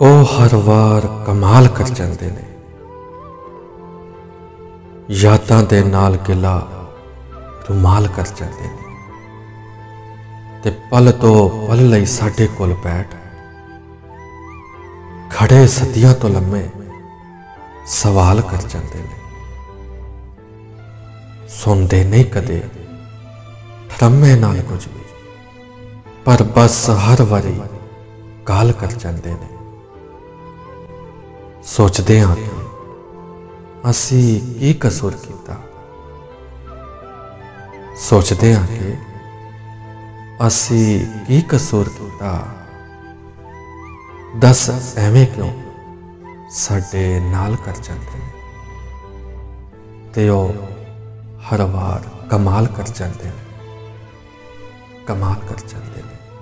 ਉਹ ਹਰ ਵਾਰ ਕਮਾਲ ਕਰ ਜਾਂਦੇ ਨੇ। ਯਾਦਾਂ ਦੇ ਨਾਲ ਗਿਲਾ ਰੁਮਾਲ ਕਰ ਜਾਂਦੇ ਨੇ। ਤੇ ਪਲ ਤੋਂ ਪਲ ਲਈ ਸਾਡੇ ਕੋਲ ਬੈਠ ਖੜੇ ਸਦੀਆਂ ਤੋਂ ਲੰਮੇ ਸਵਾਲ ਕਰ ਜਾਂਦੇ ਨੇ। ਸੁਣਦੇ ਨਹੀਂ ਕਦੇ ਠਰਮੇ ਨਾਲ ਕੁਝ ਵੀ, ਪਰ ਬਸ ਹਰ ਵਾਰੀ ਕਾਲ ਕਰ ਜਾਂਦੇ ਨੇ। ਸੋਚਦੇ ਹਾਂ ਕਿ ਅਸੀਂ ਕੀ ਕਸੂਰ ਕੀਤਾ। ਸੋਚਦੇ ਹਾਂ ਕਿ ਅਸੀਂ ਕੀ ਕਸੂਰ ਕੀਤਾ। ਦੱਸ ਐਵੇਂ ਕਿਉਂ ਸਾਡੇ ਨਾਲ ਕਰ ਜਾਂਦੇ ਨੇ? ਤੇ ਉਹ ਹਰ ਵਾਰ ਕਮਾਲ ਕਰ ਜਾਂਦੇ ਨੇ। ਕਮਾਲ ਕਰ ਜਾਂਦੇ ਨੇ।